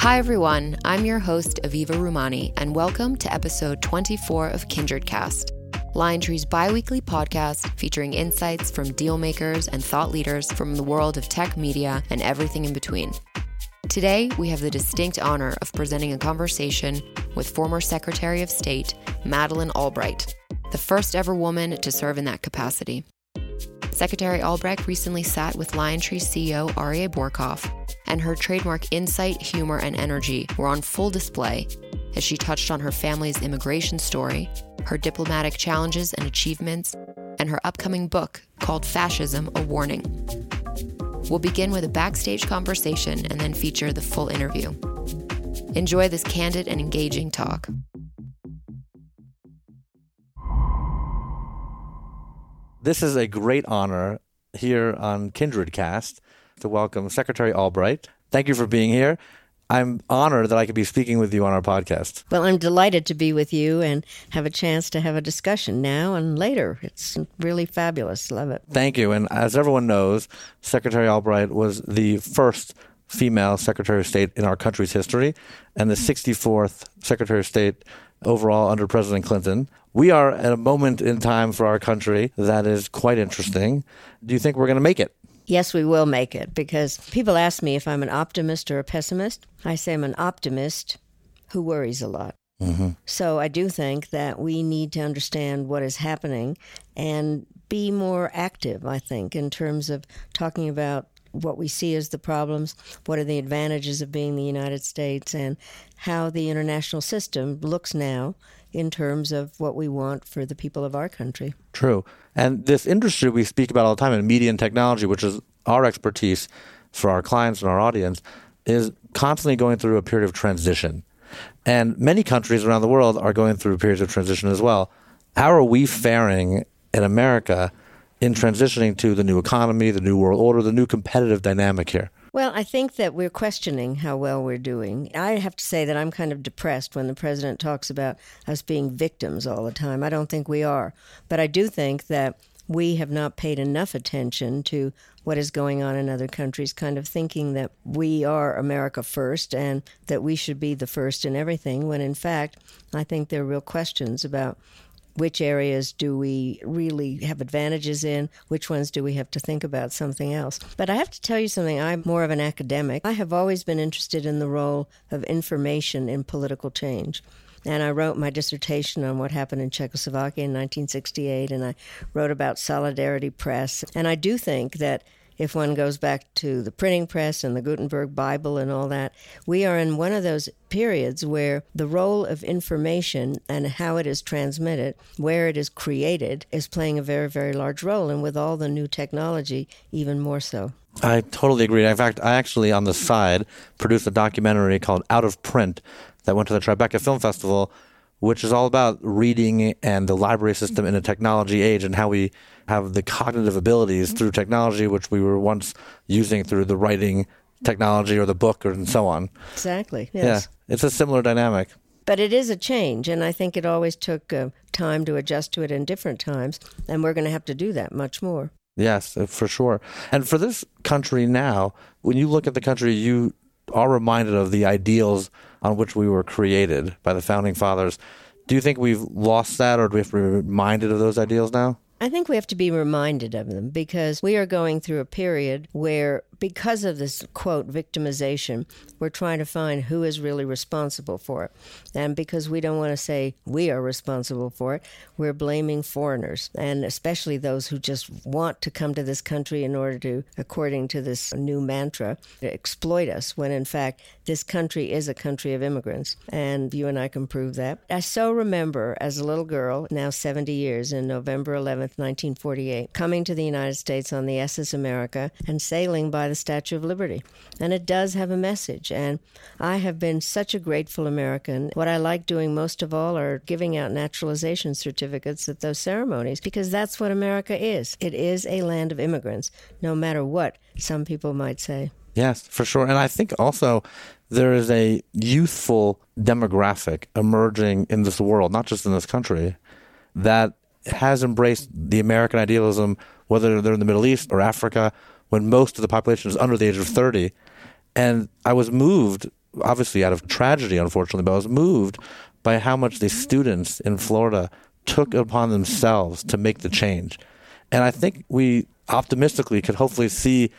Hi, everyone. I'm your host, Aviva Rumani, and welcome to episode 24 of Kindred Cast, LionTree's bi weekly podcast featuring insights from deal makers and thought leaders from the world of tech media and everything in between. Today, we have the distinct honor of presenting a conversation with former Secretary of State Madeleine Albright, the first ever woman to serve in that capacity. Secretary Albright recently sat with LionTree CEO Aryeh Bourkoff and her trademark insight, humor, and energy were on full display as she touched on her family's immigration story, her diplomatic challenges and achievements, and her upcoming book called Fascism A Warning. We'll begin with a backstage conversation and then feature the full interview. Enjoy this candid and engaging talk. This is a great honor here on Kindred Cast to welcome Secretary Albright. Thank you for being here. I'm honored that I could be speaking with you on our podcast. Well, I'm delighted to be with you and have a chance to have a discussion now and later. It's really fabulous. Love it. Thank you. And as everyone knows, Secretary Albright was the first female Secretary of State in our country's history and the 64th Secretary of State overall under President Clinton. We are at a moment in time for our country that is quite interesting. Do you think we're going to make it? Yes, we will make it because people ask me if I'm an optimist or a pessimist. I say I'm an optimist who worries a lot. Mm-hmm. So I do think that we need to understand what is happening and be more active, I think, in terms of talking about what we see as the problems, what are the advantages of being the United States, and how the international system looks now in terms of what we want for the people of our country. True. And this industry we speak about all the time in media and technology, which is our expertise for our clients and our audience, is constantly going through a period of transition. And many countries around the world are going through periods of transition as well. How are we faring in America in transitioning to the new economy, the new world order, the new competitive dynamic here? Well, I think that we're questioning how well we're doing. I have to say that I'm kind of depressed when the president talks about us being victims all the time. I don't think we are. But I do think that we have not paid enough attention to what is going on in other countries, kind of thinking that we are America first and that we should be the first in everything, when in fact, I think there are real questions about which areas do we really have advantages in? Which ones do we have to think about something else? But I have to tell you something. I'm more of an academic. I have always been interested in the role of information in political change. And I wrote my dissertation on what happened in Czechoslovakia in 1968, and I wrote about Solidarity Press. And I do think that if one goes back to the printing press and the Gutenberg Bible and all that, we are in one of those periods where the role of information and how it is transmitted, where it is created, is playing a very, very large role. And with all the new technology, even more so. I totally agree. In fact, I actually, on the side, produced a documentary called Out of Print that went to the Tribeca Film Festival which is all about reading and the library system in a technology age and how we have the cognitive abilities through technology, which we were once using through the writing technology or the book or and so on. Exactly. Yes. Yeah, it's a similar dynamic. But it is a change, and I think it always took uh, time to adjust to it in different times, and we're going to have to do that much more. Yes, uh, for sure. And for this country now, when you look at the country, you are reminded of the ideals on which we were created by the founding fathers. Do you think we've lost that, or do we have to be reminded of those ideals now? I think we have to be reminded of them because we are going through a period where because of this quote victimization, we're trying to find who is really responsible for it. And because we don't want to say we are responsible for it, we're blaming foreigners and especially those who just want to come to this country in order to, according to this new mantra, exploit us when in fact this country is a country of immigrants. And you and I can prove that. I so remember as a little girl, now 70 years, in November 11th, 1948, coming to the United States on the SS America and sailing by the Statue of Liberty. And it does have a message. And I have been such a grateful American. What I like doing most of all are giving out naturalization certificates at those ceremonies because that's what America is. It is a land of immigrants, no matter what some people might say. Yes, for sure. And I think also there is a youthful demographic emerging in this world, not just in this country, that has embraced the American idealism, whether they're in the Middle East or Africa when most of the population is under the age of 30. And I was moved obviously out of tragedy, unfortunately, but I was moved by how much the students in Florida took upon themselves to make the change. And I think we optimistically could hopefully see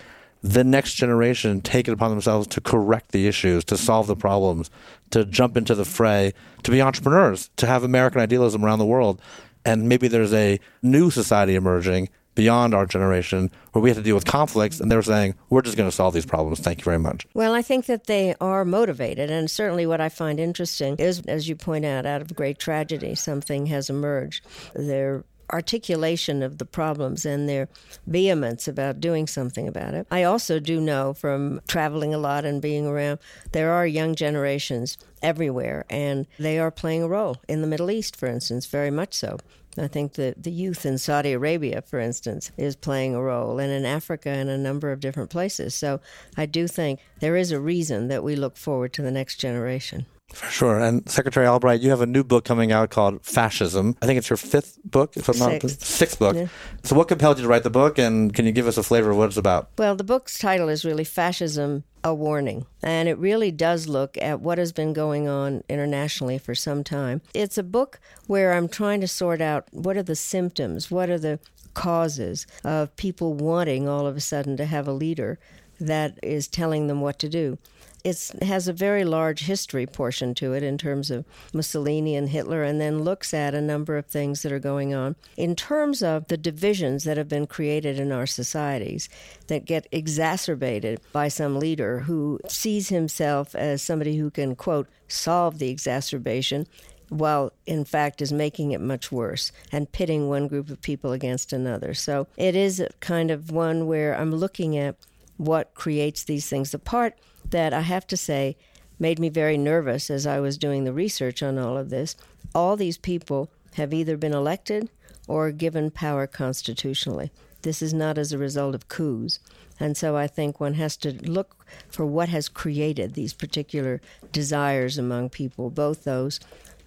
the next generation take it upon themselves to correct the issues, to solve the problems, to jump into the fray, to be entrepreneurs, to have American idealism around the world. And maybe there's a new society emerging beyond our generation where we have to deal with conflicts and they're saying we're just going to solve these problems thank you very much well i think that they are motivated and certainly what i find interesting is as you point out out of great tragedy something has emerged their articulation of the problems and their vehemence about doing something about it. I also do know from traveling a lot and being around, there are young generations everywhere, and they are playing a role in the Middle East, for instance, very much so. I think that the youth in Saudi Arabia, for instance, is playing a role, and in Africa and a number of different places. So I do think there is a reason that we look forward to the next generation. For sure. And Secretary Albright, you have a new book coming out called Fascism. I think it's your fifth book, if I'm sixth. not sixth book. Yeah. So, what compelled you to write the book, and can you give us a flavor of what it's about? Well, the book's title is really Fascism a Warning. And it really does look at what has been going on internationally for some time. It's a book where I'm trying to sort out what are the symptoms, what are the causes of people wanting all of a sudden to have a leader that is telling them what to do it has a very large history portion to it in terms of Mussolini and Hitler, and then looks at a number of things that are going on in terms of the divisions that have been created in our societies that get exacerbated by some leader who sees himself as somebody who can, quote, solve the exacerbation while in fact is making it much worse and pitting one group of people against another. So it is kind of one where I'm looking at what creates these things. The that I have to say made me very nervous as I was doing the research on all of this. All these people have either been elected or given power constitutionally. This is not as a result of coups. And so I think one has to look for what has created these particular desires among people, both those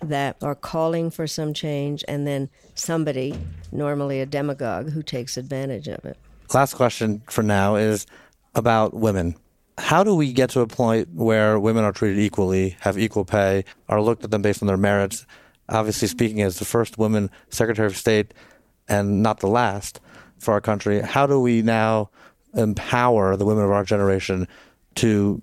that are calling for some change and then somebody, normally a demagogue, who takes advantage of it. Last question for now is about women how do we get to a point where women are treated equally, have equal pay, are looked at them based on their merits? Obviously, speaking as the first woman Secretary of State and not the last for our country, how do we now empower the women of our generation to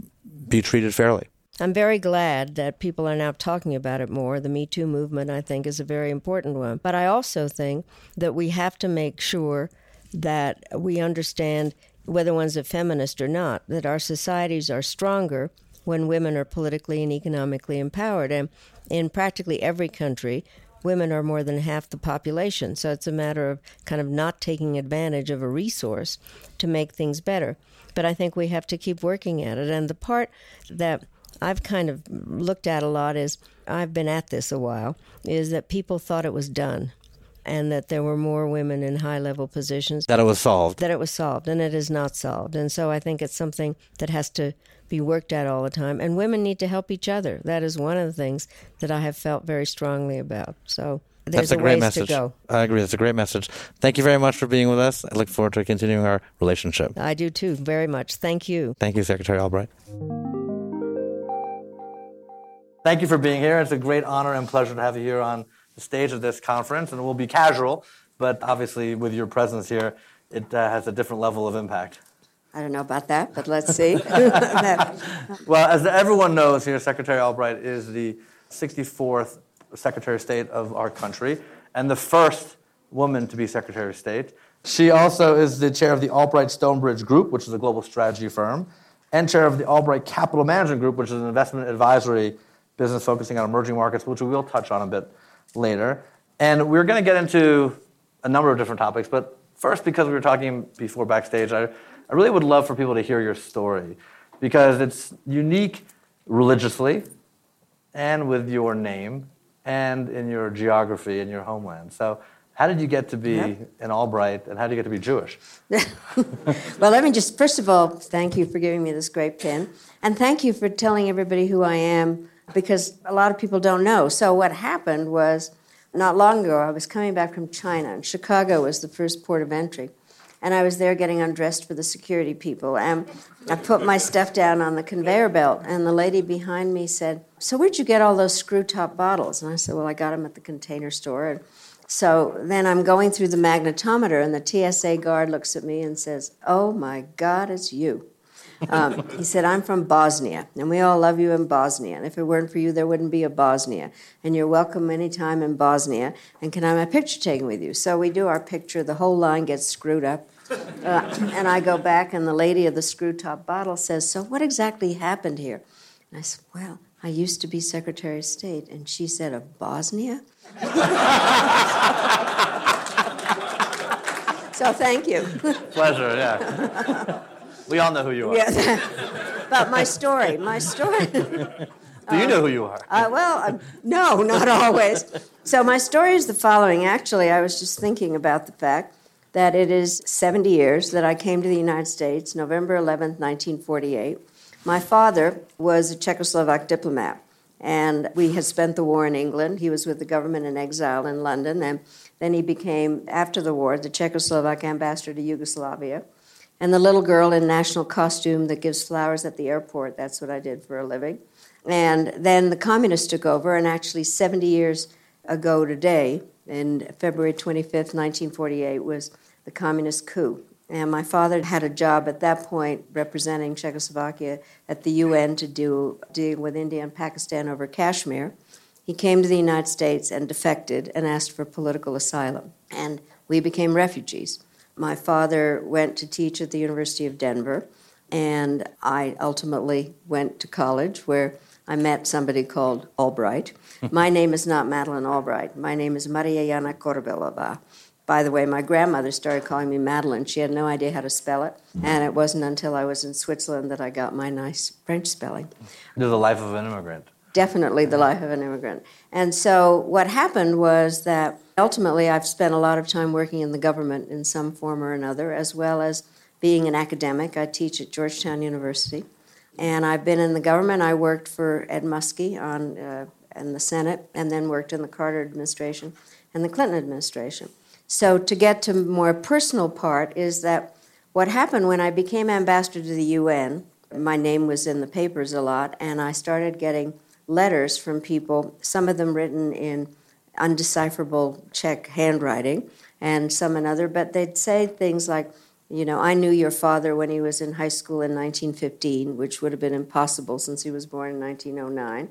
be treated fairly? I'm very glad that people are now talking about it more. The Me Too movement, I think, is a very important one. But I also think that we have to make sure that we understand whether one's a feminist or not, that our societies are stronger when women are politically and economically empowered. And in practically every country, women are more than half the population. So it's a matter of kind of not taking advantage of a resource to make things better. But I think we have to keep working at it. And the part that I've kind of looked at a lot is I've been at this a while, is that people thought it was done and that there were more women in high level positions. That it was solved. That it was solved, and it is not solved. And so I think it's something that has to be worked at all the time. And women need to help each other. That is one of the things that I have felt very strongly about. So there's That's a, a great message. I agree. That's a great message. Thank you very much for being with us. I look forward to continuing our relationship. I do too, very much. Thank you. Thank you, Secretary Albright. Thank you for being here. It's a great honor and pleasure to have you here on the stage of this conference, and it will be casual, but obviously with your presence here, it uh, has a different level of impact. I don't know about that, but let's see. well, as everyone knows here, Secretary Albright is the 64th Secretary of State of our country and the first woman to be Secretary of State. She also is the chair of the Albright Stonebridge Group, which is a global strategy firm, and chair of the Albright Capital Management Group, which is an investment advisory business focusing on emerging markets, which we will touch on a bit later. And we're going to get into a number of different topics, but first, because we were talking before backstage, I, I really would love for people to hear your story because it's unique religiously and with your name and in your geography and your homeland. So, how did you get to be yep. an Albright and how did you get to be Jewish? well, let me just, first of all, thank you for giving me this great pen. And thank you for telling everybody who I am because a lot of people don't know. So what happened was not long ago, I was coming back from China, and Chicago was the first port of entry. and I was there getting undressed for the security people. And I put my stuff down on the conveyor belt, and the lady behind me said, So, where'd you get all those screw top bottles? And I said, Well, I got them at the container store. And so then I'm going through the magnetometer, and the TSA guard looks at me and says, Oh my God, it's you. Um, he said, I'm from Bosnia, and we all love you in Bosnia. And if it weren't for you, there wouldn't be a Bosnia. And you're welcome anytime in Bosnia. And can I have my picture taken with you? So we do our picture. The whole line gets screwed up. Uh, and I go back, and the lady of the screw top bottle says, So what exactly happened here? And I said, Well, I used to be Secretary of State. And she said, Of Bosnia? so thank you. Pleasure, yeah. we all know who you are. Yeah. but my story, my story. Do you know who you are? Uh, well, uh, no, not always. So my story is the following. Actually, I was just thinking about the fact that it is 70 years that I came to the United States, November 11th, 1948. My father was a Czechoslovak diplomat, and we had spent the war in England. He was with the government in exile in London, and then he became, after the war, the Czechoslovak ambassador to Yugoslavia. And the little girl in national costume that gives flowers at the airport, that's what I did for a living. And then the communists took over, and actually, 70 years ago today, in February 25th, 1948, was the communist coup. And my father had a job at that point representing Czechoslovakia at the UN to do deal with India and Pakistan over Kashmir. He came to the United States and defected and asked for political asylum. And we became refugees. My father went to teach at the University of Denver, and I ultimately went to college where I met somebody called Albright. My name is not Madeleine Albright. My name is Maria Jana Korbelova. By the way, my grandmother started calling me Madeleine. She had no idea how to spell it, and it wasn't until I was in Switzerland that I got my nice French spelling. The life of an immigrant. Definitely the life of an immigrant. And so what happened was that ultimately I've spent a lot of time working in the government in some form or another, as well as being an academic. I teach at Georgetown University. And I've been in the government. I worked for Ed Muskie on, uh, in the Senate and then worked in the Carter administration and the Clinton administration. So, to get to more personal part, is that what happened when I became ambassador to the UN, my name was in the papers a lot, and I started getting letters from people, some of them written in undecipherable Czech handwriting, and some in other, but they'd say things like, you know, I knew your father when he was in high school in 1915, which would have been impossible since he was born in 1909,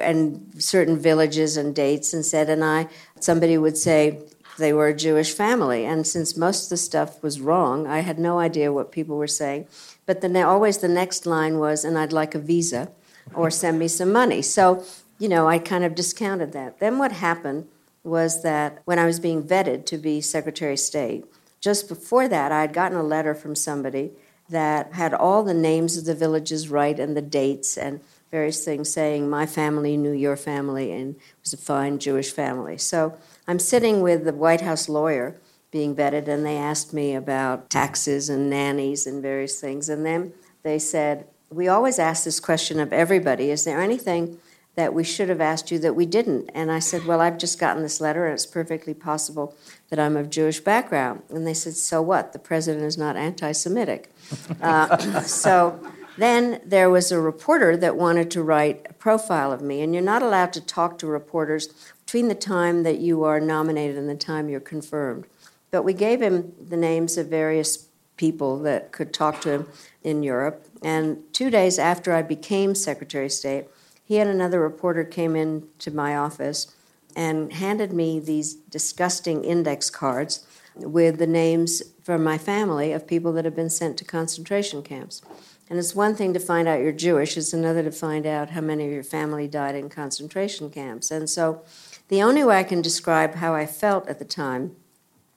and certain villages and dates, and said, and I, somebody would say, they were a Jewish family. And since most of the stuff was wrong, I had no idea what people were saying. But then always the next line was, and I'd like a visa or send me some money. So, you know, I kind of discounted that. Then what happened was that when I was being vetted to be Secretary of State, just before that, I had gotten a letter from somebody that had all the names of the villages right and the dates and various things saying my family knew your family and it was a fine Jewish family. So I'm sitting with the White House lawyer being vetted, and they asked me about taxes and nannies and various things. And then they said, We always ask this question of everybody Is there anything that we should have asked you that we didn't? And I said, Well, I've just gotten this letter, and it's perfectly possible that I'm of Jewish background. And they said, So what? The president is not anti Semitic. uh, so then there was a reporter that wanted to write a profile of me, and you're not allowed to talk to reporters between the time that you are nominated and the time you're confirmed. But we gave him the names of various people that could talk to him in Europe. And two days after I became Secretary of State, he and another reporter came in to my office and handed me these disgusting index cards with the names from my family of people that have been sent to concentration camps. And it's one thing to find out you're Jewish, it's another to find out how many of your family died in concentration camps. And so the only way I can describe how I felt at the time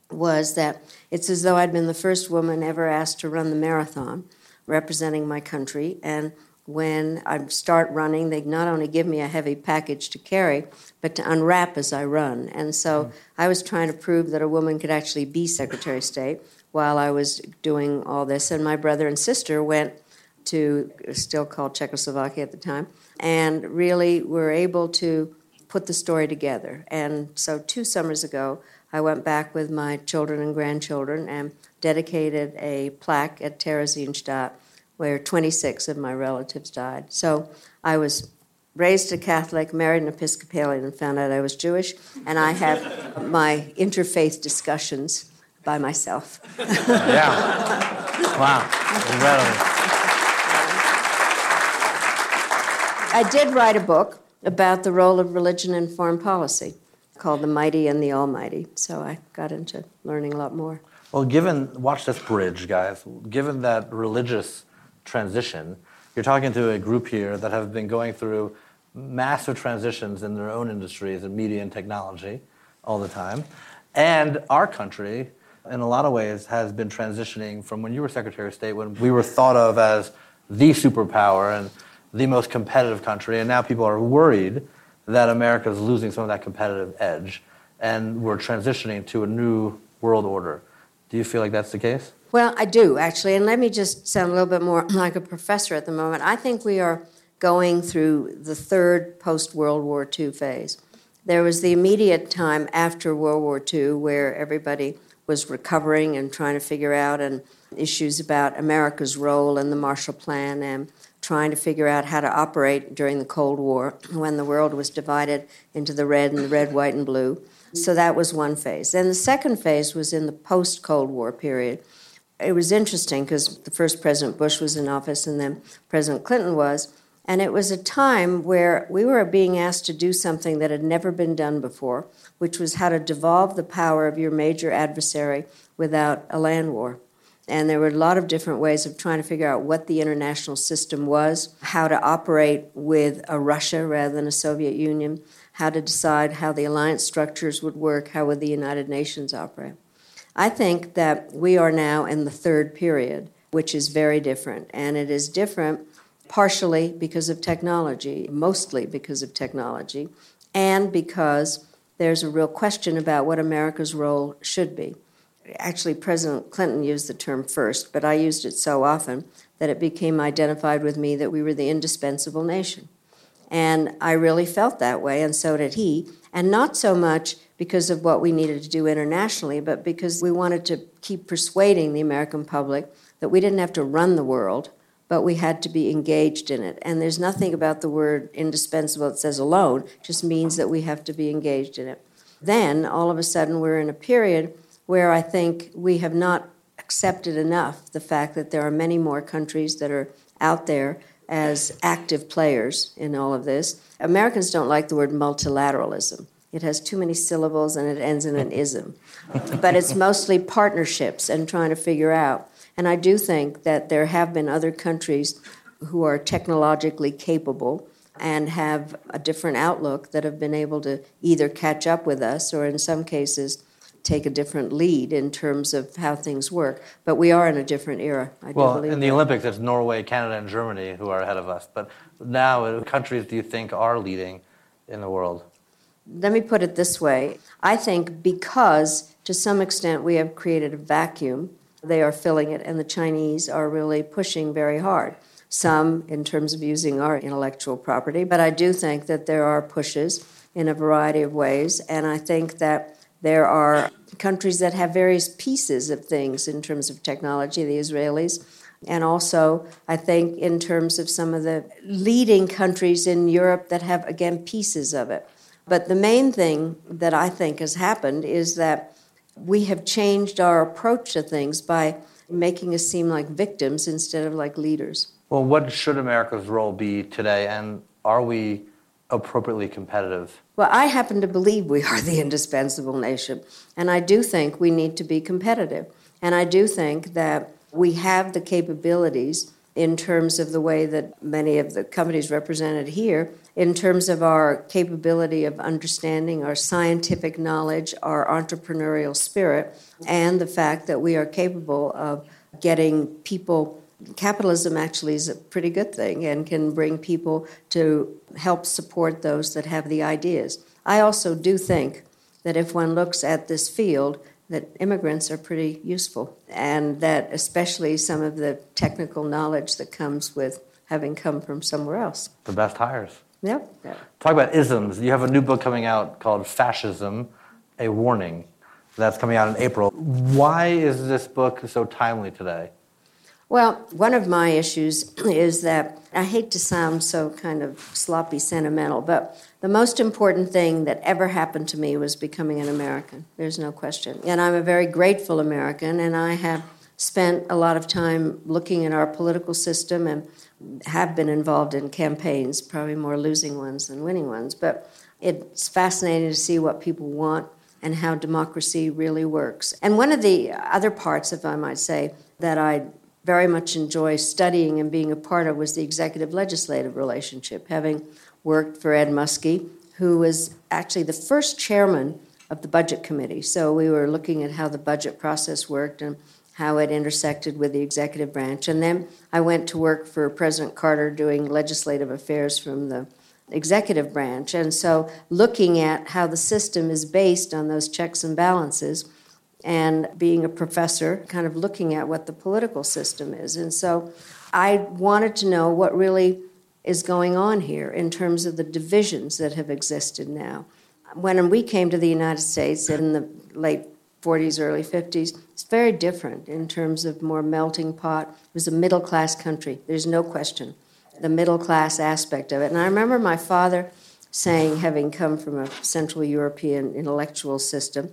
was that it's as though I'd been the first woman ever asked to run the marathon representing my country. And when I start running, they not only give me a heavy package to carry, but to unwrap as I run. And so mm. I was trying to prove that a woman could actually be Secretary of State while I was doing all this. And my brother and sister went to, still called Czechoslovakia at the time, and really were able to put the story together. And so two summers ago, I went back with my children and grandchildren and dedicated a plaque at Theresienstadt where 26 of my relatives died. So I was raised a Catholic, married an Episcopalian, and found out I was Jewish. And I have my interfaith discussions by myself. yeah. Wow. Incredible. I did write a book about the role of religion in foreign policy called The Mighty and the Almighty. So I got into learning a lot more. Well, given, watch this bridge, guys. Given that religious transition, you're talking to a group here that have been going through massive transitions in their own industries in media and technology all the time. And our country, in a lot of ways, has been transitioning from when you were Secretary of State, when we were thought of as the superpower and the most competitive country, and now people are worried that America is losing some of that competitive edge, and we're transitioning to a new world order. Do you feel like that's the case? Well, I do, actually. And let me just sound a little bit more like a professor at the moment. I think we are going through the third post World War II phase. There was the immediate time after World War II where everybody was recovering and trying to figure out and issues about America's role in the Marshall Plan and trying to figure out how to operate during the Cold War when the world was divided into the red and the red, white, and blue. So that was one phase. Then the second phase was in the post Cold War period it was interesting because the first President Bush was in office and then President Clinton was. And it was a time where we were being asked to do something that had never been done before, which was how to devolve the power of your major adversary without a land war. And there were a lot of different ways of trying to figure out what the international system was, how to operate with a Russia rather than a Soviet Union, how to decide how the alliance structures would work, how would the United Nations operate. I think that we are now in the third period, which is very different. And it is different partially because of technology, mostly because of technology, and because there's a real question about what America's role should be. Actually, President Clinton used the term first, but I used it so often that it became identified with me that we were the indispensable nation. And I really felt that way, and so did he. And not so much because of what we needed to do internationally, but because we wanted to keep persuading the American public that we didn't have to run the world, but we had to be engaged in it. And there's nothing about the word indispensable that says alone, just means that we have to be engaged in it. Then, all of a sudden, we're in a period where I think we have not accepted enough the fact that there are many more countries that are out there as active players in all of this. Americans don't like the word multilateralism. It has too many syllables and it ends in an ism. but it's mostly partnerships and trying to figure out. And I do think that there have been other countries who are technologically capable and have a different outlook that have been able to either catch up with us or, in some cases, take a different lead in terms of how things work. But we are in a different era. I well, in the that. Olympics, it's Norway, Canada, and Germany who are ahead of us. But now, uh, countries do you think are leading in the world? let me put it this way I think because to some extent we have created a vacuum, they are filling it, and the Chinese are really pushing very hard. Some in terms of using our intellectual property, but I do think that there are pushes in a variety of ways, and I think that there are countries that have various pieces of things in terms of technology, the Israelis. And also, I think in terms of some of the leading countries in Europe that have, again, pieces of it. But the main thing that I think has happened is that we have changed our approach to things by making us seem like victims instead of like leaders. Well, what should America's role be today, and are we appropriately competitive? Well, I happen to believe we are the indispensable nation, and I do think we need to be competitive. And I do think that we have the capabilities in terms of the way that many of the companies represented here in terms of our capability of understanding our scientific knowledge, our entrepreneurial spirit, and the fact that we are capable of getting people. Capitalism actually is a pretty good thing and can bring people to help support those that have the ideas. I also do think that if one looks at this field, that immigrants are pretty useful, and that especially some of the technical knowledge that comes with having come from somewhere else. The best hires. Yep. Talk about isms. You have a new book coming out called Fascism, A Warning. that's coming out in April. Why is this book so timely today? Well, one of my issues is that I hate to sound so kind of sloppy sentimental, but the most important thing that ever happened to me was becoming an American. There's no question. And I'm a very grateful American, and I have spent a lot of time looking at our political system and have been involved in campaigns, probably more losing ones than winning ones. But it's fascinating to see what people want and how democracy really works. And one of the other parts, if I might say, that I very much enjoy studying and being a part of was the executive legislative relationship, having worked for Ed Muskie, who was actually the first chairman of the budget committee. So we were looking at how the budget process worked and how it intersected with the executive branch. And then I went to work for President Carter doing legislative affairs from the executive branch. And so looking at how the system is based on those checks and balances and being a professor, kind of looking at what the political system is. And so I wanted to know what really is going on here in terms of the divisions that have existed now. When we came to the United States in the late 40s, early 50s, it's very different in terms of more melting pot. It was a middle class country, there's no question. The middle class aspect of it. And I remember my father saying, having come from a Central European intellectual system,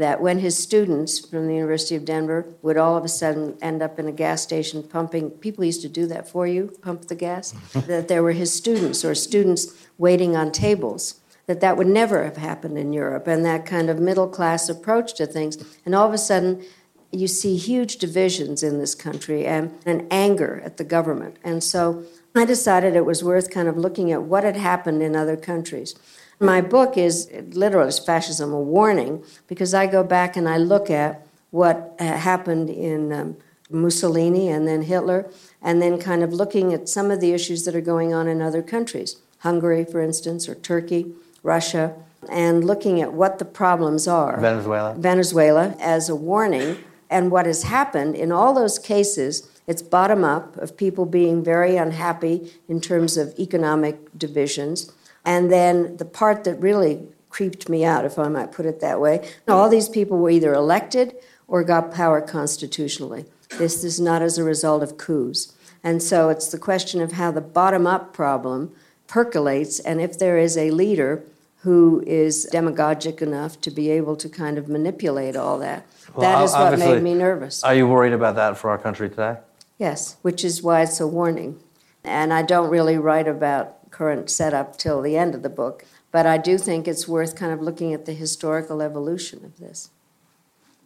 that when his students from the University of Denver would all of a sudden end up in a gas station pumping, people used to do that for you, pump the gas, that there were his students or students waiting on tables, that that would never have happened in Europe, and that kind of middle class approach to things. And all of a sudden, you see huge divisions in this country and an anger at the government. And so I decided it was worth kind of looking at what had happened in other countries. My book is literally is fascism a warning because I go back and I look at what happened in um, Mussolini and then Hitler, and then kind of looking at some of the issues that are going on in other countries, Hungary, for instance, or Turkey, Russia, and looking at what the problems are. Venezuela. Venezuela as a warning, and what has happened in all those cases. It's bottom up of people being very unhappy in terms of economic divisions and then the part that really creeped me out, if I might put it that way, all these people were either elected or got power constitutionally. This is not as a result of coups. And so it's the question of how the bottom up problem percolates, and if there is a leader who is demagogic enough to be able to kind of manipulate all that. Well, that is what made me nervous. Are you worried about that for our country today? Yes, which is why it's a warning. And I don't really write about current setup till the end of the book. But I do think it's worth kind of looking at the historical evolution of this.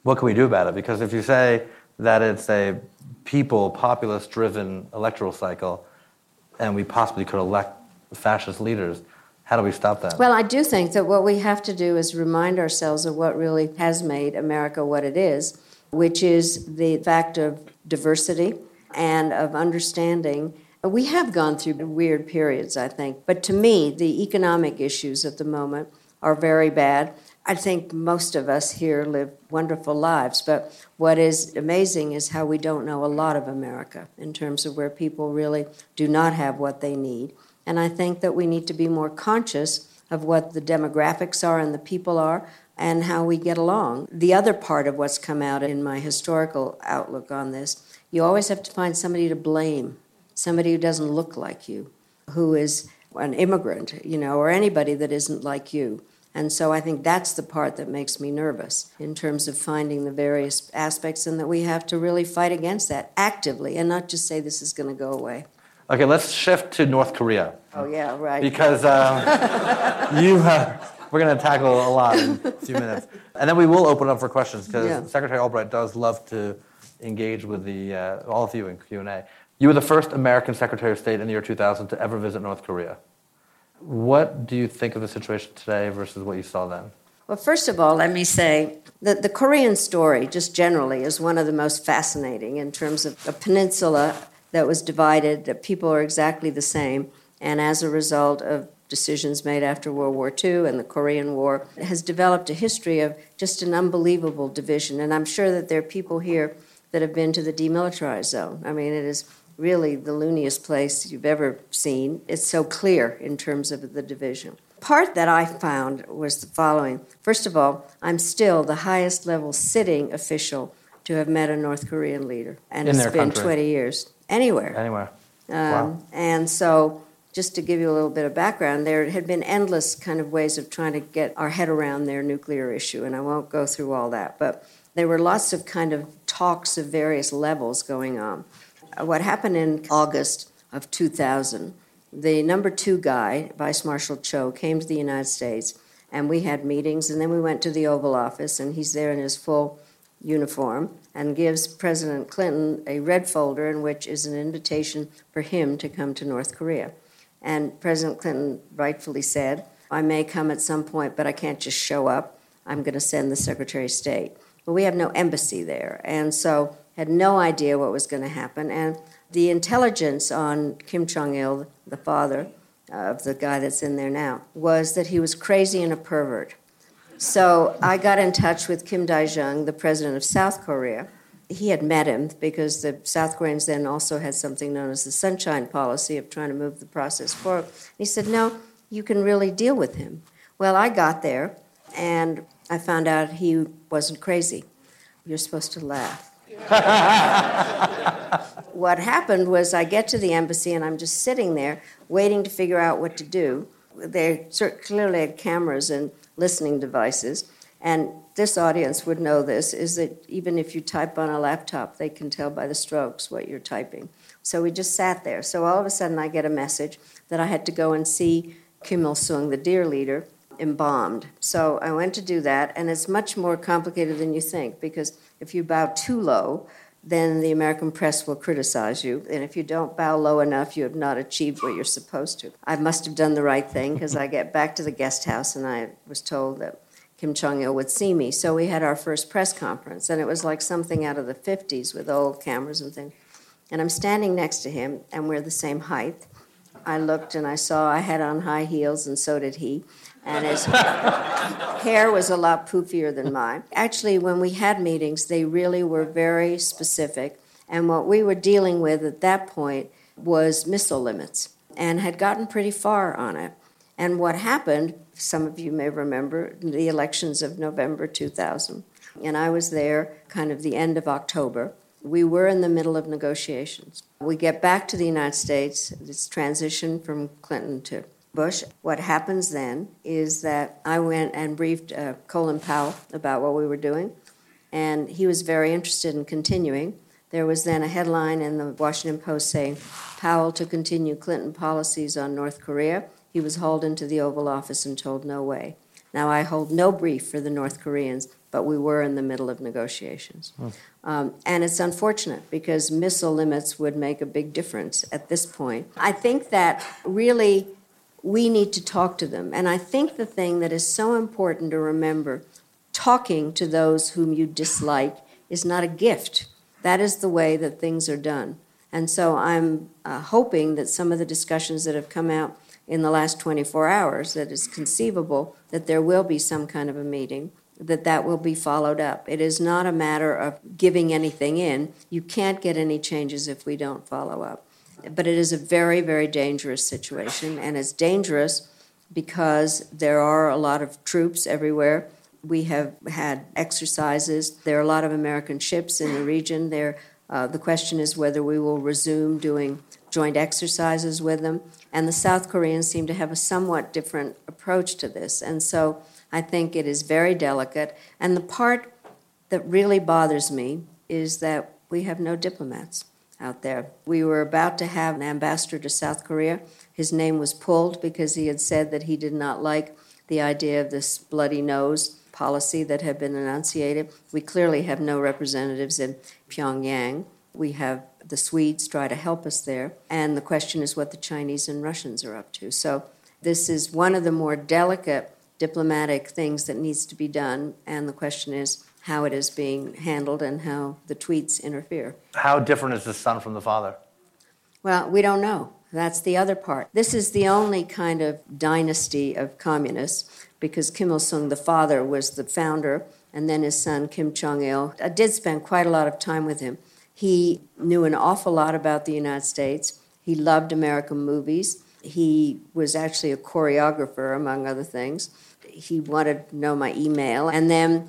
What can we do about it? Because if you say that it's a people, populist driven electoral cycle, and we possibly could elect fascist leaders, how do we stop that? Well, I do think that what we have to do is remind ourselves of what really has made America what it is, which is the fact of diversity and of understanding we have gone through weird periods, I think. But to me, the economic issues at the moment are very bad. I think most of us here live wonderful lives, but what is amazing is how we don't know a lot of America in terms of where people really do not have what they need. And I think that we need to be more conscious of what the demographics are and the people are and how we get along. The other part of what's come out in my historical outlook on this, you always have to find somebody to blame somebody who doesn't look like you, who is an immigrant, you know, or anybody that isn't like you. And so I think that's the part that makes me nervous in terms of finding the various aspects, and that we have to really fight against that actively and not just say this is going to go away. Okay, let's shift to North Korea. Oh, yeah, right. Because uh, you, uh, we're going to tackle a lot in a few minutes. And then we will open up for questions because yeah. Secretary Albright does love to engage with the, uh, all of you in Q&A. You were the first American Secretary of State in the year 2000 to ever visit North Korea. What do you think of the situation today versus what you saw then? Well, first of all, let me say that the Korean story, just generally, is one of the most fascinating in terms of a peninsula that was divided, that people are exactly the same, and as a result of decisions made after World War II and the Korean War, has developed a history of just an unbelievable division. And I'm sure that there are people here that have been to the demilitarized zone. I mean, it is really the looniest place you've ever seen. It's so clear in terms of the division. part that I found was the following. First of all, I'm still the highest level sitting official to have met a North Korean leader, and In it's been country. 20 years. Anywhere. Anywhere. Um, Wow. And so, just to give you a little bit of background, there had been endless kind of ways of trying to get our head around their nuclear issue, and I won't go through all that. But there were lots of kind of talks of various levels going on. What happened in August of 2000, the number two guy, Vice Marshal Cho, came to the United States, and we had meetings, and then we went to the Oval Office, and he's there in his full uniform and gives President Clinton a red folder in which is an invitation for him to come to North Korea. And President Clinton rightfully said, I may come at some point, but I can't just show up. I'm going to send the Secretary of State. But we have no embassy there, and so had no idea what was going to happen. And the intelligence on Kim Jong il, the father uh, of the guy that's in there now, was that he was crazy and a pervert. So I got in touch with Kim Dae Jung, the president of South Korea. He had met him because the South Koreans then also had something known as the Sunshine Policy of trying to move the process forward. He said, No, you can really deal with him. Well, I got there and I found out he wasn't crazy. You're supposed to laugh. what happened was I get to the embassy and I'm just sitting there waiting to figure out what to do. They clearly had cameras and listening devices, and this audience would know this is that even if you type on a laptop, they can tell by the strokes what you're typing. So we just sat there. So all of a sudden, I get a message that I had to go and see Kim Il sung, the dear leader, embalmed. So I went to do that, and it's much more complicated than you think because if you bow too low, then the American press will criticize you. And if you don't bow low enough, you have not achieved what you're supposed to. I must have done the right thing because I get back to the guest house and I was told that Kim Jong il would see me. So we had our first press conference, and it was like something out of the 50s with old cameras and things. And I'm standing next to him, and we're the same height. I looked and I saw I had on high heels, and so did he. And his hair was a lot poofier than mine. Actually, when we had meetings, they really were very specific. And what we were dealing with at that point was missile limits and had gotten pretty far on it. And what happened, some of you may remember, the elections of November 2000. And I was there kind of the end of October. We were in the middle of negotiations. We get back to the United States, this transition from Clinton to Bush. What happens then is that I went and briefed uh, Colin Powell about what we were doing, and he was very interested in continuing. There was then a headline in the Washington Post saying, Powell to continue Clinton policies on North Korea. He was hauled into the Oval Office and told no way. Now, I hold no brief for the North Koreans, but we were in the middle of negotiations. Um, and it's unfortunate because missile limits would make a big difference at this point. I think that really we need to talk to them. And I think the thing that is so important to remember talking to those whom you dislike is not a gift. That is the way that things are done. And so I'm uh, hoping that some of the discussions that have come out in the last 24 hours, that it's conceivable that there will be some kind of a meeting, that that will be followed up. It is not a matter of giving anything in. You can't get any changes if we don't follow up. But it is a very, very dangerous situation, and it's dangerous because there are a lot of troops everywhere. We have had exercises. There are a lot of American ships in the region. There, uh, the question is whether we will resume doing joint exercises with them. And the South Koreans seem to have a somewhat different approach to this. And so I think it is very delicate. And the part that really bothers me is that we have no diplomats out there. We were about to have an ambassador to South Korea. His name was pulled because he had said that he did not like the idea of this bloody nose policy that had been enunciated. We clearly have no representatives in Pyongyang. We have the Swedes try to help us there. And the question is what the Chinese and Russians are up to. So this is one of the more delicate diplomatic things that needs to be done. And the question is how it is being handled and how the tweets interfere. How different is the son from the father? Well, we don't know. That's the other part. This is the only kind of dynasty of communists because Kim Il sung, the father, was the founder, and then his son, Kim Jong il. I did spend quite a lot of time with him. He knew an awful lot about the United States. He loved American movies. He was actually a choreographer, among other things. He wanted to know my email, and then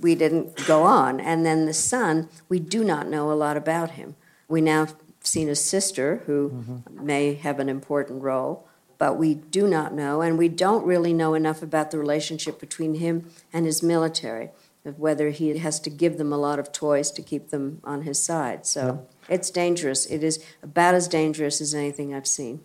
we didn't go on. And then the son, we do not know a lot about him. We now seen a sister who mm-hmm. may have an important role, but we do not know, and we don't really know enough about the relationship between him and his military, of whether he has to give them a lot of toys to keep them on his side. So yeah. it's dangerous. It is about as dangerous as anything I've seen.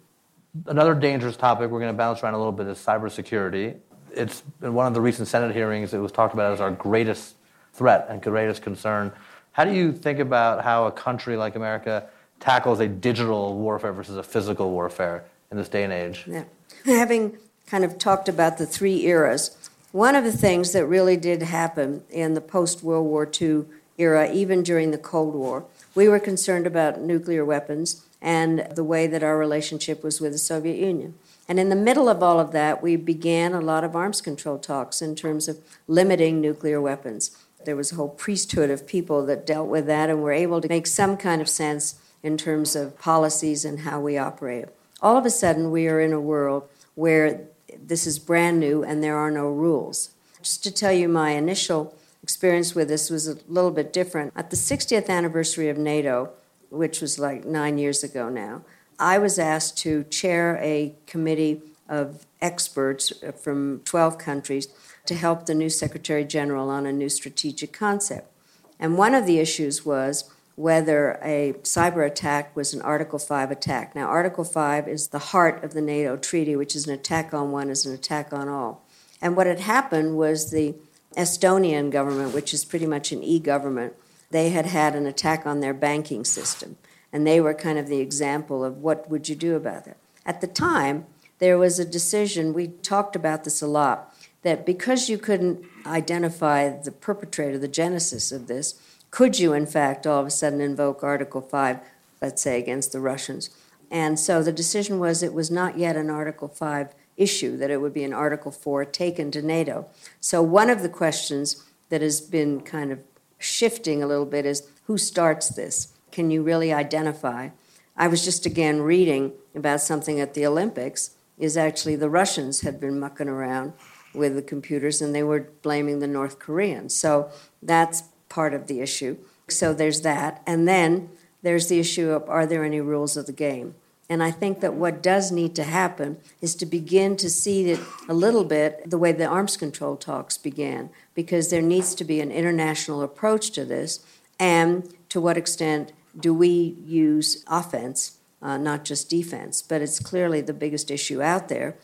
Another dangerous topic we're going to bounce around a little bit is cybersecurity. It's in one of the recent Senate hearings, it was talked about as our greatest threat and greatest concern. How do you think about how a country like America tackles a digital warfare versus a physical warfare in this day and age? Yeah. Having kind of talked about the three eras, one of the things that really did happen in the post World War II era, even during the Cold War, we were concerned about nuclear weapons and the way that our relationship was with the Soviet Union. And in the middle of all of that, we began a lot of arms control talks in terms of limiting nuclear weapons. There was a whole priesthood of people that dealt with that and were able to make some kind of sense in terms of policies and how we operate. All of a sudden, we are in a world where this is brand new and there are no rules. Just to tell you, my initial experience with this was a little bit different. At the 60th anniversary of NATO, which was like nine years ago now, I was asked to chair a committee of experts uh, from 12 countries to help the new Secretary General on a new strategic concept. And one of the issues was whether a cyber attack was an Article 5 attack. Now, Article 5 is the heart of the NATO treaty, which is an attack on one is an attack on all. And what had happened was the Estonian government, which is pretty much an e government, they had had an attack on their banking system. And they were kind of the example of what would you do about it. At the time, there was a decision, we talked about this a lot, that because you couldn't identify the perpetrator, the genesis of this, could you, in fact, all of a sudden invoke Article 5, let's say, against the Russians? And so the decision was it was not yet an Article 5 issue, that it would be an Article 4 taken to NATO. So one of the questions that has been kind of shifting a little bit is who starts this? Can you really identify? I was just again reading about something at the Olympics, is actually the Russians had been mucking around with the computers and they were blaming the North Koreans. So that's part of the issue. So there's that. And then there's the issue of are there any rules of the game? And I think that what does need to happen is to begin to see it a little bit the way the arms control talks began, because there needs to be an international approach to this. And to what extent do we use offense, uh, not just defense? But it's clearly the biggest issue out there.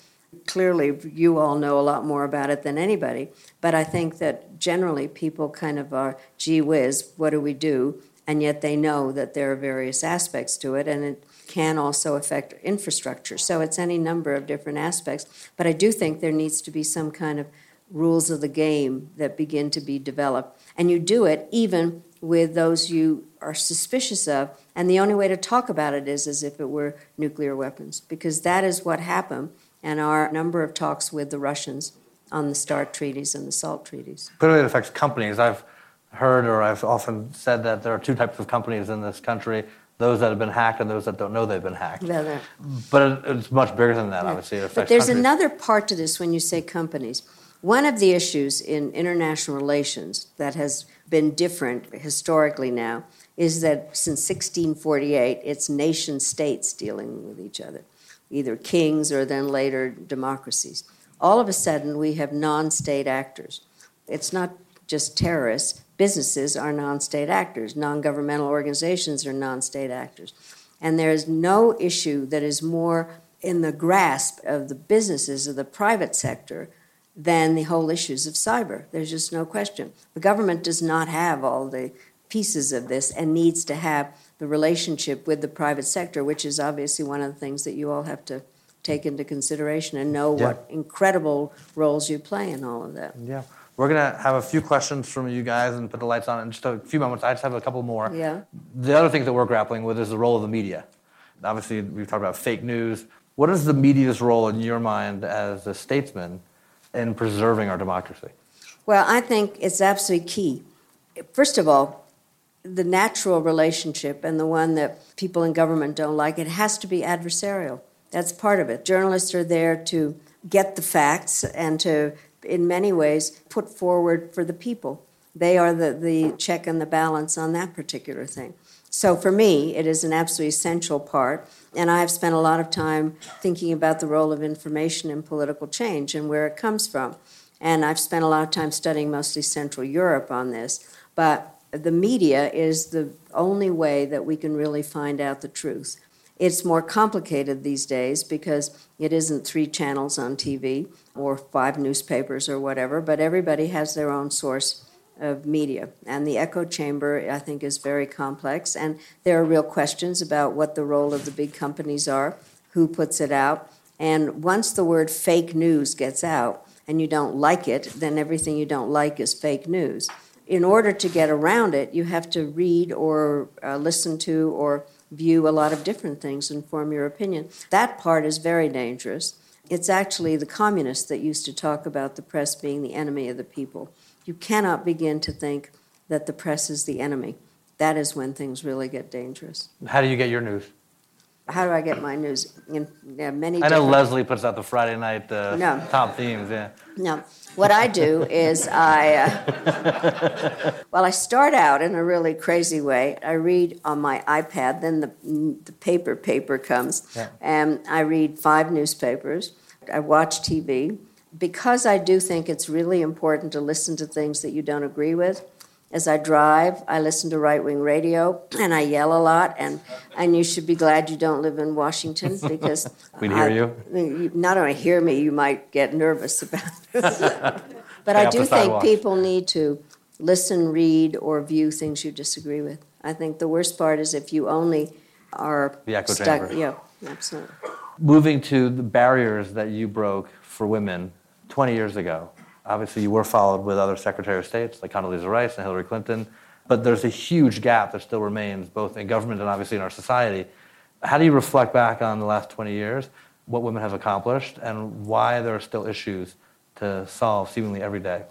Clearly, you all know a lot more about it than anybody, but I think that generally people kind of are, gee whiz, what do we do? And yet they know that there are various aspects to it, and it can also affect infrastructure. So it's any number of different aspects. But I do think there needs to be some kind of rules of the game that begin to be developed. And you do it even with those you are suspicious of. And the only way to talk about it is as if it were nuclear weapons, because that is what happened and our number of talks with the Russians on the START treaties and the SALT treaties. Clearly, it affects companies. I've heard or I've often said that there are two types of companies in this country those that have been hacked and those that don't know they've been hacked. Yeah, but it's much bigger than that, yeah. obviously. It but there's countries. another part to this when you say companies. One of the issues in international relations that has been different historically now is that since 1648, it's nation states dealing with each other either kings or then later democracies. All of a sudden, we have non state actors. It's not just terrorists, businesses are non state actors, non governmental organizations are non state actors. And there's no issue that is more in the grasp of the businesses of the private sector than the whole issues of cyber. There's just no question. The government does not have all the pieces of this and needs to have the relationship with the private sector, which is obviously one of the things that you all have to take into consideration and know yeah. what incredible roles you play in all of that. Yeah. We're going to have a few questions from you guys and put the lights on in just a few moments. I just have a couple more. Yeah. The other thing that we're grappling with is the role of the media. Obviously, we've talked about fake news. What is the media's role in your mind as a statesman in preserving our democracy? Well, I think it's absolutely key. First of all, the natural relationship and the one that people in government don't like, it has to be adversarial. That's part of it. Journalists are there to get the facts and to, in many ways, put forward for the people. They are the, the check and the balance on that particular thing. So for me, it is an absolutely essential part. And I've spent a lot of time thinking about the role of information in political change and where it comes from. And I've spent a lot of time studying mostly Central Europe on this. But the media is the only way that we can really find out the truth. It's more complicated these days because it isn't three channels on TV or five newspapers or whatever, but everybody has their own source of media. And the echo chamber, I think, is very complex. And there are real questions about what the role of the big companies are, who puts it out. And once the word fake news gets out and you don't like it, then everything you don't like is fake news. In order to get around it, you have to read or uh, listen to or view a lot of different things and form your opinion. That part is very dangerous. It's actually the communists that used to talk about the press being the enemy of the people. You cannot begin to think that the press is the enemy. That is when things really get dangerous. How do you get your news? How do I get my news? In yeah, many. I know different- Leslie puts out the Friday night uh, No. top themes. Yeah. No. What I do is I, uh, well, I start out in a really crazy way. I read on my iPad, then the, the paper paper comes, Yeah. and I read five newspapers. I watch TV. Because I do think it's really important to listen to things that you don't agree with. As I drive, I listen to right wing radio and I yell a lot. And, and you should be glad you don't live in Washington because. We'd hear you not only hear me, you might get nervous about it. but I do think people need to listen, read, or view things you disagree with. I think the worst part is if you only are The echo stuck. chamber. Yeah, absolutely. Moving to the barriers that you broke for women 20 years ago. Obviously, you were followed with other Secretary of States like Condoleezza Rice and Hillary Clinton, but there's a huge gap that still remains both in government and obviously in our society. How do you reflect back on the last 20 years, what women have accomplished, and why there are still issues to solve seemingly every day?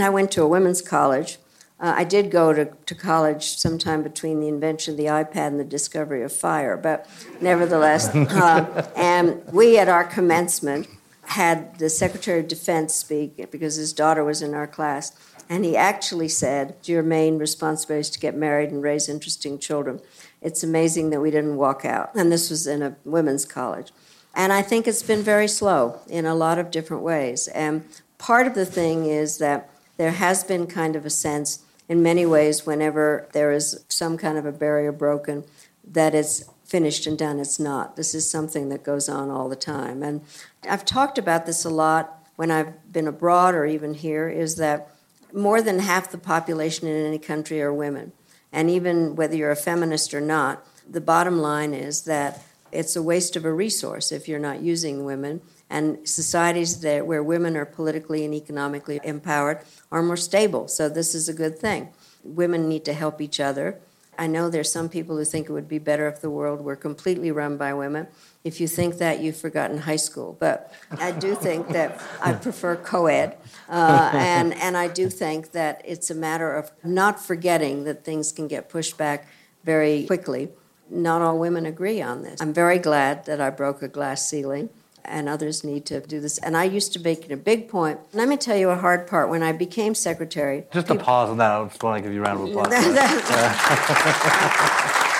I went to a women's college. Uh, I did go to, to college sometime between the invention of the iPad and the discovery of fire, but nevertheless, uh, and we at our commencement had the Secretary of Defense speak because his daughter was in our class, and he actually said, Your main responsibility is to get married and raise interesting children. It's amazing that we didn't walk out. And this was in a women's college. And I think it's been very slow in a lot of different ways. And part of the thing is that there has been kind of a sense, in many ways, whenever there is some kind of a barrier broken, that it's finished and done. It's not. This is something that goes on all the time. And I've talked about this a lot when I've been abroad or even here, is that more than half the population in any country are women. And even whether you're a feminist or not, the bottom line is that it's a waste of a resource if you're not using women. And societies that, where women are politically and economically empowered are more stable. So this is a good thing. Women need to help each other. I know there's some people who think it would be better if the world were completely run by women. If you think that, you've forgotten high school. But I do think that I prefer co-ed, uh, and and I do think that it's a matter of not forgetting that things can get pushed back very quickly. Not all women agree on this. I'm very glad that I broke a glass ceiling. And others need to do this. And I used to make it a big point. Let me tell you a hard part. When I became secretary, Just a pause on that, I just want to give you a round of applause.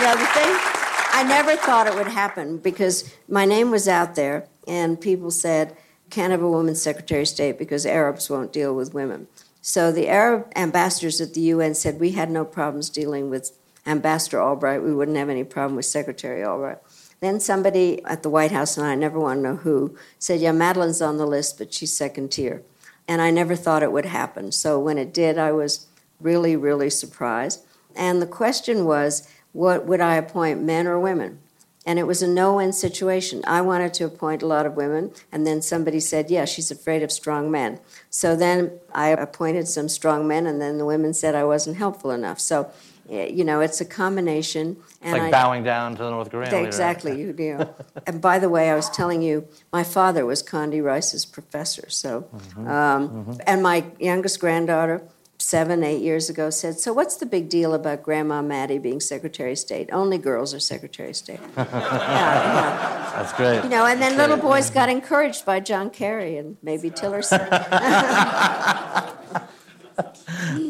Yeah, the thing, I never thought it would happen because my name was out there and people said, can't have a woman Secretary of State because Arabs won't deal with women. So the Arab ambassadors at the UN said we had no problems dealing with Ambassador Albright. We wouldn't have any problem with Secretary Albright. Then somebody at the White House, and I never want to know who, said, Yeah, Madeleine's on the list, but she's second tier. And I never thought it would happen. So when it did, I was really, really surprised. And the question was, what would I appoint, men or women? And it was a no win situation. I wanted to appoint a lot of women, and then somebody said, Yeah, she's afraid of strong men. So then I appointed some strong men, and then the women said I wasn't helpful enough. So, you know, it's a combination. It's like I, bowing down to the North Korean leader. Exactly, you do. and by the way, I was telling you, my father was Condi Rice's professor. So, Mm-hmm. um, and my youngest granddaughter seven, eight years ago said, So, what's the big deal about Grandma Maddie being Secretary of State? Only girls are Secretary of State. yeah, yeah. That's great. You know, and then little boys got encouraged by John Kerry and maybe Tillerson.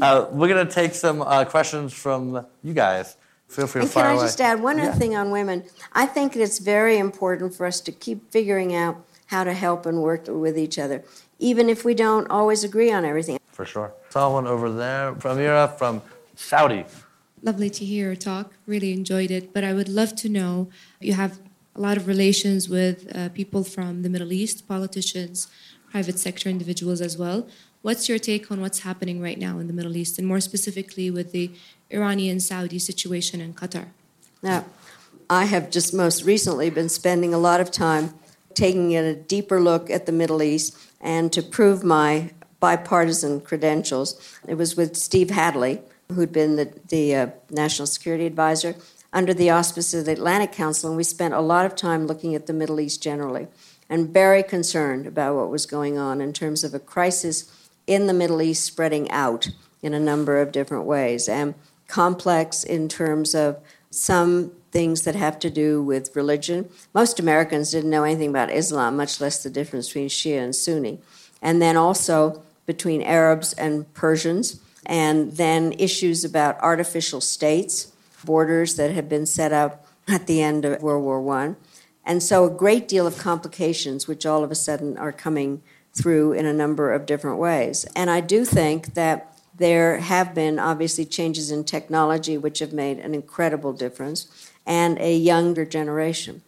uh, we're going to take some uh, questions from you guys. Feel free and to fire Can I away. just add one yeah. other thing on women? I think it's very important for us to keep figuring out how to help and work with each other, even if we don't always agree on everything. For sure. Saw one over there from Ira from Saudi. Lovely to hear your talk. Really enjoyed it. But I would love to know you have a lot of relations with uh, people from the Middle East, politicians, private sector individuals as well. What's your take on what's happening right now in the Middle East, and more specifically with the Iranian Saudi situation in Qatar? Now, I have just most recently been spending a lot of time taking a deeper look at the Middle East and to prove my bipartisan credentials. It was with Steve Hadley, who'd been the, the uh, National Security Advisor, under the auspices of the Atlantic Council, and we spent a lot of time looking at the Middle East generally and very concerned about what was going on in terms of a crisis in the Middle East spreading out in a number of different ways and complex in terms of some things that have to do with religion. Most Americans didn't know anything about Islam, much less the difference between Shia and Sunni. And then also between Arabs and Persians, and then issues about artificial states, borders that had been set up at the end of World War I. And so a great deal of complications, which all of a sudden are coming through in a number of different ways. And I do think that there have been obviously changes in technology which have made an incredible difference, and a younger generation.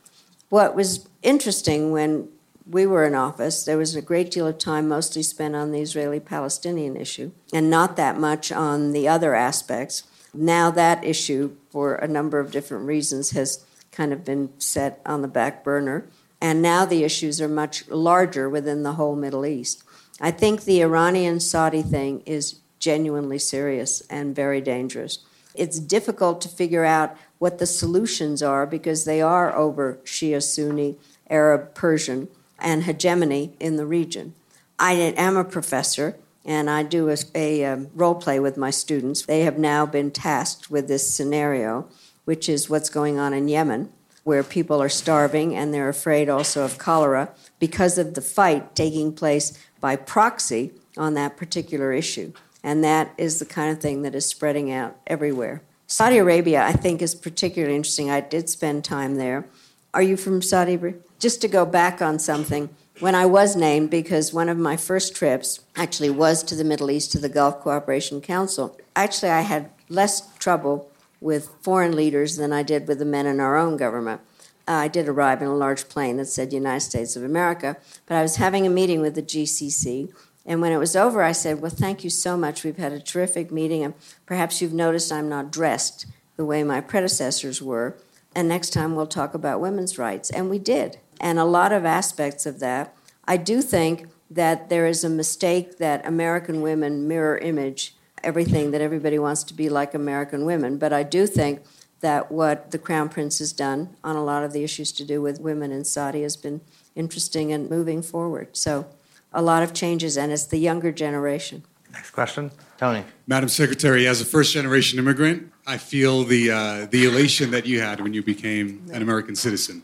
What was interesting when we were in office, there was a great deal of time mostly spent on the Israeli Palestinian issue and not that much on the other aspects. Now, that issue, for a number of different reasons, has kind of been set on the back burner. And now the issues are much larger within the whole Middle East. I think the Iranian Saudi thing is genuinely serious and very dangerous. It's difficult to figure out what the solutions are because they are over Shia Sunni, Arab, Persian, and hegemony in the region. I am a professor and I do a, a um, role play with my students. They have now been tasked with this scenario, which is what's going on in Yemen, where people are starving and they're afraid also of cholera because of the fight taking place by proxy on that particular issue. And that is the kind of thing that is spreading out everywhere. Saudi Arabia, I think, is particularly interesting. I did spend time there. Are you from Saudi Arabia? Just to go back on something, when I was named, because one of my first trips actually was to the Middle East to the Gulf Cooperation Council, actually, I had less trouble with foreign leaders than I did with the men in our own government. Uh, I did arrive in a large plane that said United States of America, but I was having a meeting with the GCC, and when it was over, I said, Well, thank you so much. We've had a terrific meeting, and perhaps you've noticed I'm not dressed the way my predecessors were. And next time we'll talk about women's rights. And we did. And a lot of aspects of that. I do think that there is a mistake that American women mirror image everything that everybody wants to be like American women. But I do think that what the Crown Prince has done on a lot of the issues to do with women in Saudi has been interesting and moving forward. So a lot of changes, and it's the younger generation. Next question, Tony. Madam Secretary, as a first generation immigrant, I feel the, uh, the elation that you had when you became an American citizen.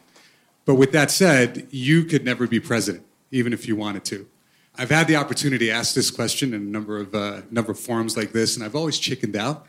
But with that said, you could never be president, even if you wanted to. I've had the opportunity to ask this question in a number of, uh, number of forums like this, and I've always chickened out,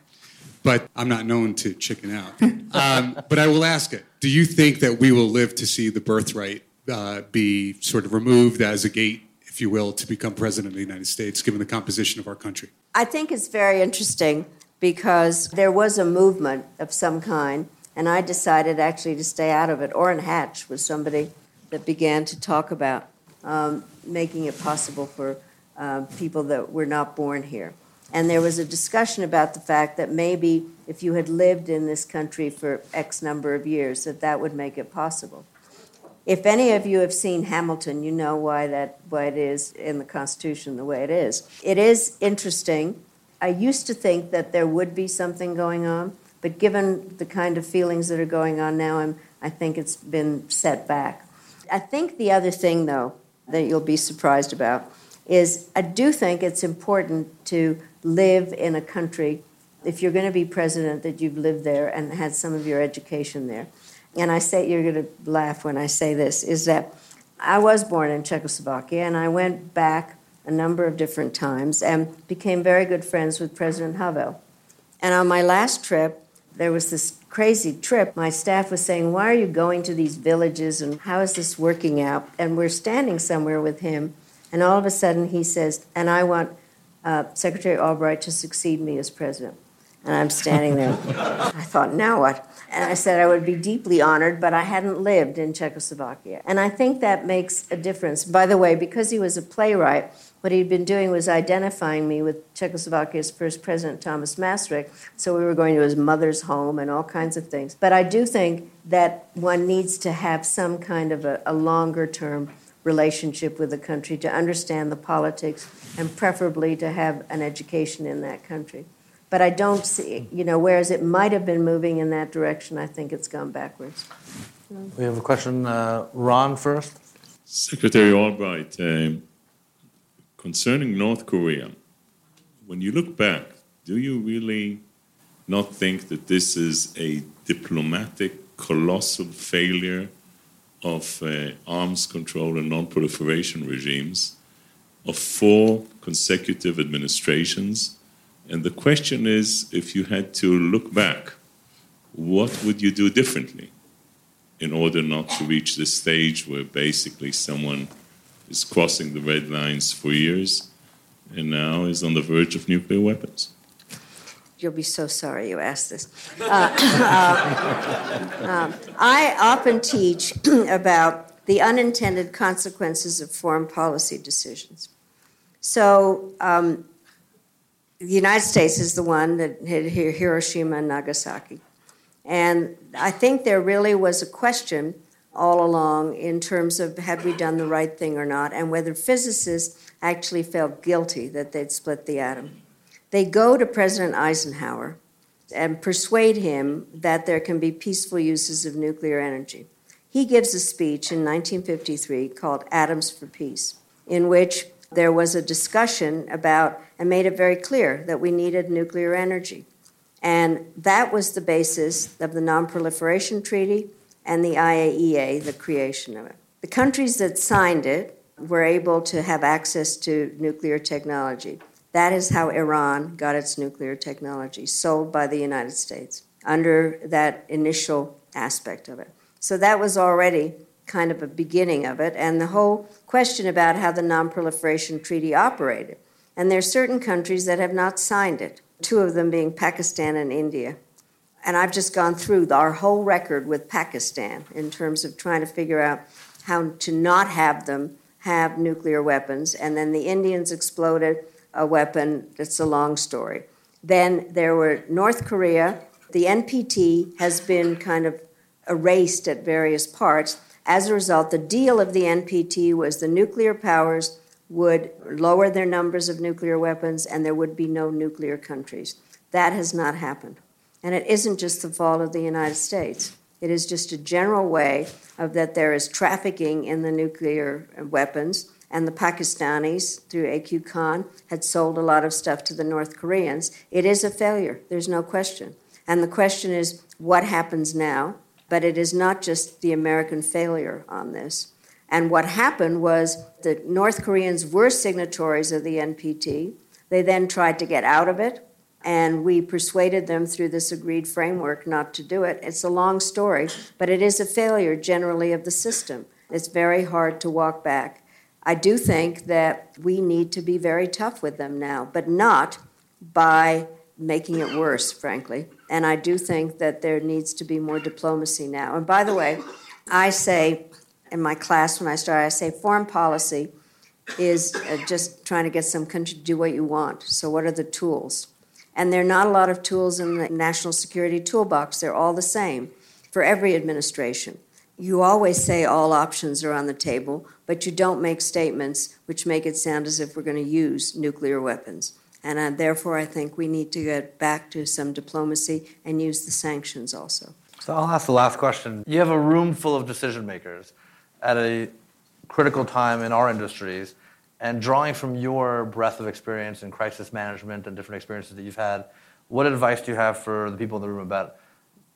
but I'm not known to chicken out. Um, but I will ask it Do you think that we will live to see the birthright uh, be sort of removed as a gate if you will, to become president of the United States, given the composition of our country? I think it's very interesting because there was a movement of some kind, and I decided actually to stay out of it. Orrin Hatch was somebody that began to talk about um, making it possible for uh, people that were not born here. And there was a discussion about the fact that maybe if you had lived in this country for X number of years, that that would make it possible. If any of you have seen Hamilton, you know why that why it is in the Constitution the way it is. It is interesting. I used to think that there would be something going on, but given the kind of feelings that are going on now, I'm, I think it's been set back. I think the other thing, though, that you'll be surprised about is I do think it's important to live in a country, if you're going to be president, that you've lived there and had some of your education there. And I say, you're going to laugh when I say this, is that I was born in Czechoslovakia and I went back a number of different times and became very good friends with President Havel. And on my last trip, there was this crazy trip. My staff was saying, Why are you going to these villages and how is this working out? And we're standing somewhere with him, and all of a sudden he says, And I want uh, Secretary Albright to succeed me as president. And I'm standing there. I thought, Now what? And I said I would be deeply honored, but I hadn't lived in Czechoslovakia. And I think that makes a difference. By the way, because he was a playwright, what he'd been doing was identifying me with Czechoslovakia's first president, Thomas Masaryk. So we were going to his mother's home and all kinds of things. But I do think that one needs to have some kind of a, a longer term relationship with the country to understand the politics and preferably to have an education in that country. But I don't see, you know, whereas it might have been moving in that direction, I think it's gone backwards. We have a question. Uh, Ron first. Secretary Albright, uh, concerning North Korea, when you look back, do you really not think that this is a diplomatic, colossal failure of uh, arms control and non proliferation regimes of four consecutive administrations? And the question is if you had to look back, what would you do differently in order not to reach the stage where basically someone is crossing the red lines for years and now is on the verge of nuclear weapons? You'll be so sorry you asked this. Uh, uh, um, I often teach about the unintended consequences of foreign policy decisions. So, um, the United States is the one that hit Hiroshima and Nagasaki. And I think there really was a question all along in terms of had we done the right thing or not, and whether physicists actually felt guilty that they'd split the atom. They go to President Eisenhower and persuade him that there can be peaceful uses of nuclear energy. He gives a speech in 1953 called Atoms for Peace, in which there was a discussion about and made it very clear that we needed nuclear energy. And that was the basis of the Non-Proliferation Treaty and the IAEA, the creation of it. The countries that signed it were able to have access to nuclear technology. That is how Iran got its nuclear technology, sold by the United States under that initial aspect of it. So that was already kind of a beginning of it, and the whole question about how the Non Proliferation Treaty operated. And there are certain countries that have not signed it, two of them being Pakistan and India. And I've just gone through our whole record with Pakistan in terms of trying to figure out how to not have them have nuclear weapons. And then the Indians exploded a weapon. It's a long story. Then there were North Korea. The NPT has been kind of erased at various parts. As a result, the deal of the NPT was the nuclear powers would lower their numbers of nuclear weapons and there would be no nuclear countries. That has not happened. And it isn't just the fault of the United States. It is just a general way of that there is trafficking in the nuclear weapons, and the Pakistanis, through AQ Khan, had sold a lot of stuff to the North Koreans. It is a failure, there's no question. And the question is what happens now? But it is not just the American failure on this. And what happened was the North Koreans were signatories of the NPT. They then tried to get out of it and we persuaded them through this agreed framework not to do it. It's a long story, but it is a failure generally of the system. It's very hard to walk back. I do think that we need to be very tough with them now, but not by making it worse, frankly. And I do think that there needs to be more diplomacy now. And by the way, I say in my class when I start, I say foreign policy is uh, just trying to get some country to do what you want. So, what are the tools? And there are not a lot of tools in the national security toolbox. They're all the same for every administration. You always say all options are on the table, but you don't make statements which make it sound as if we're going to use nuclear weapons. And uh, therefore, I think we need to get back to some diplomacy and use the sanctions also. So I'll ask the last question. You have a room full of decision makers at a critical time in our industries And drawing from your breadth of experience in crisis management and different experiences that you've had, what advice do you have for the people in the room about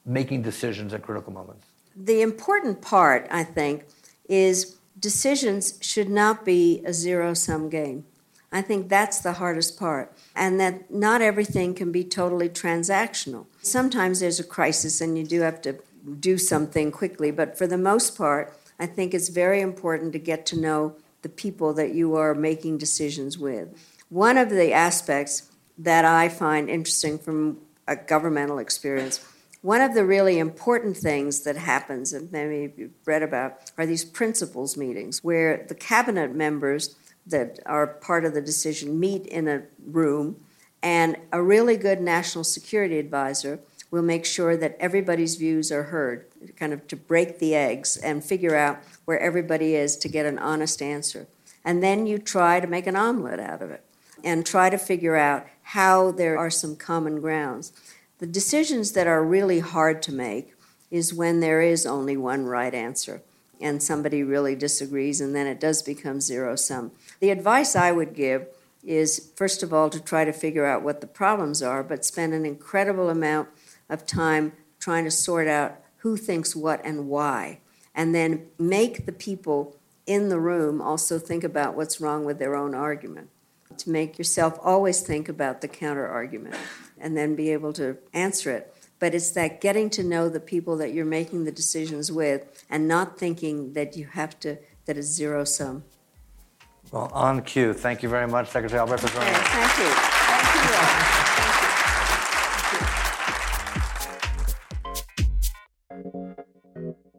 making decisions at critical moments? The important part, I think, is decisions should not be a zero sum game. I think that's the hardest part, and that not everything can be totally transactional. Sometimes there's a crisis and you do have to do something quickly, but for the most part, I think it's very important to get to know the people that you are making decisions with. One of the aspects that I find interesting from a governmental experience, one of the really important things that happens, and maybe you've read about, are these principals meetings where the cabinet members that are part of the decision meet in a room, and a really good national security advisor will make sure that everybody's views are heard, kind of to break the eggs and figure out where everybody is to get an honest answer. And then you try to make an omelet out of it and try to figure out how there are some common grounds. The decisions that are really hard to make is when there is only one right answer and somebody really disagrees, and then it does become zero sum. The advice I would give is, first of all, to try to figure out what the problems are, but spend an incredible amount of time trying to sort out who thinks what and why, and then make the people in the room also think about what's wrong with their own argument. To make yourself always think about the counter argument and then be able to answer it. But it's that getting to know the people that you're making the decisions with and not thinking that you have to, that it's zero sum. Well, on cue. Thank you very much, Secretary Albright, for joining us. Thank you.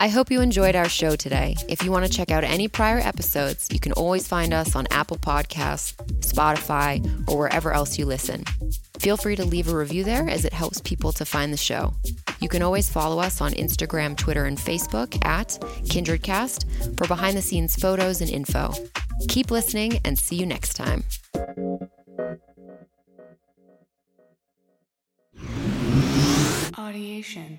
I hope you enjoyed our show today. If you want to check out any prior episodes, you can always find us on Apple Podcasts, Spotify, or wherever else you listen. Feel free to leave a review there as it helps people to find the show. You can always follow us on Instagram, Twitter, and Facebook at KindredCast for behind the scenes photos and info. Keep listening and see you next time. Audiation.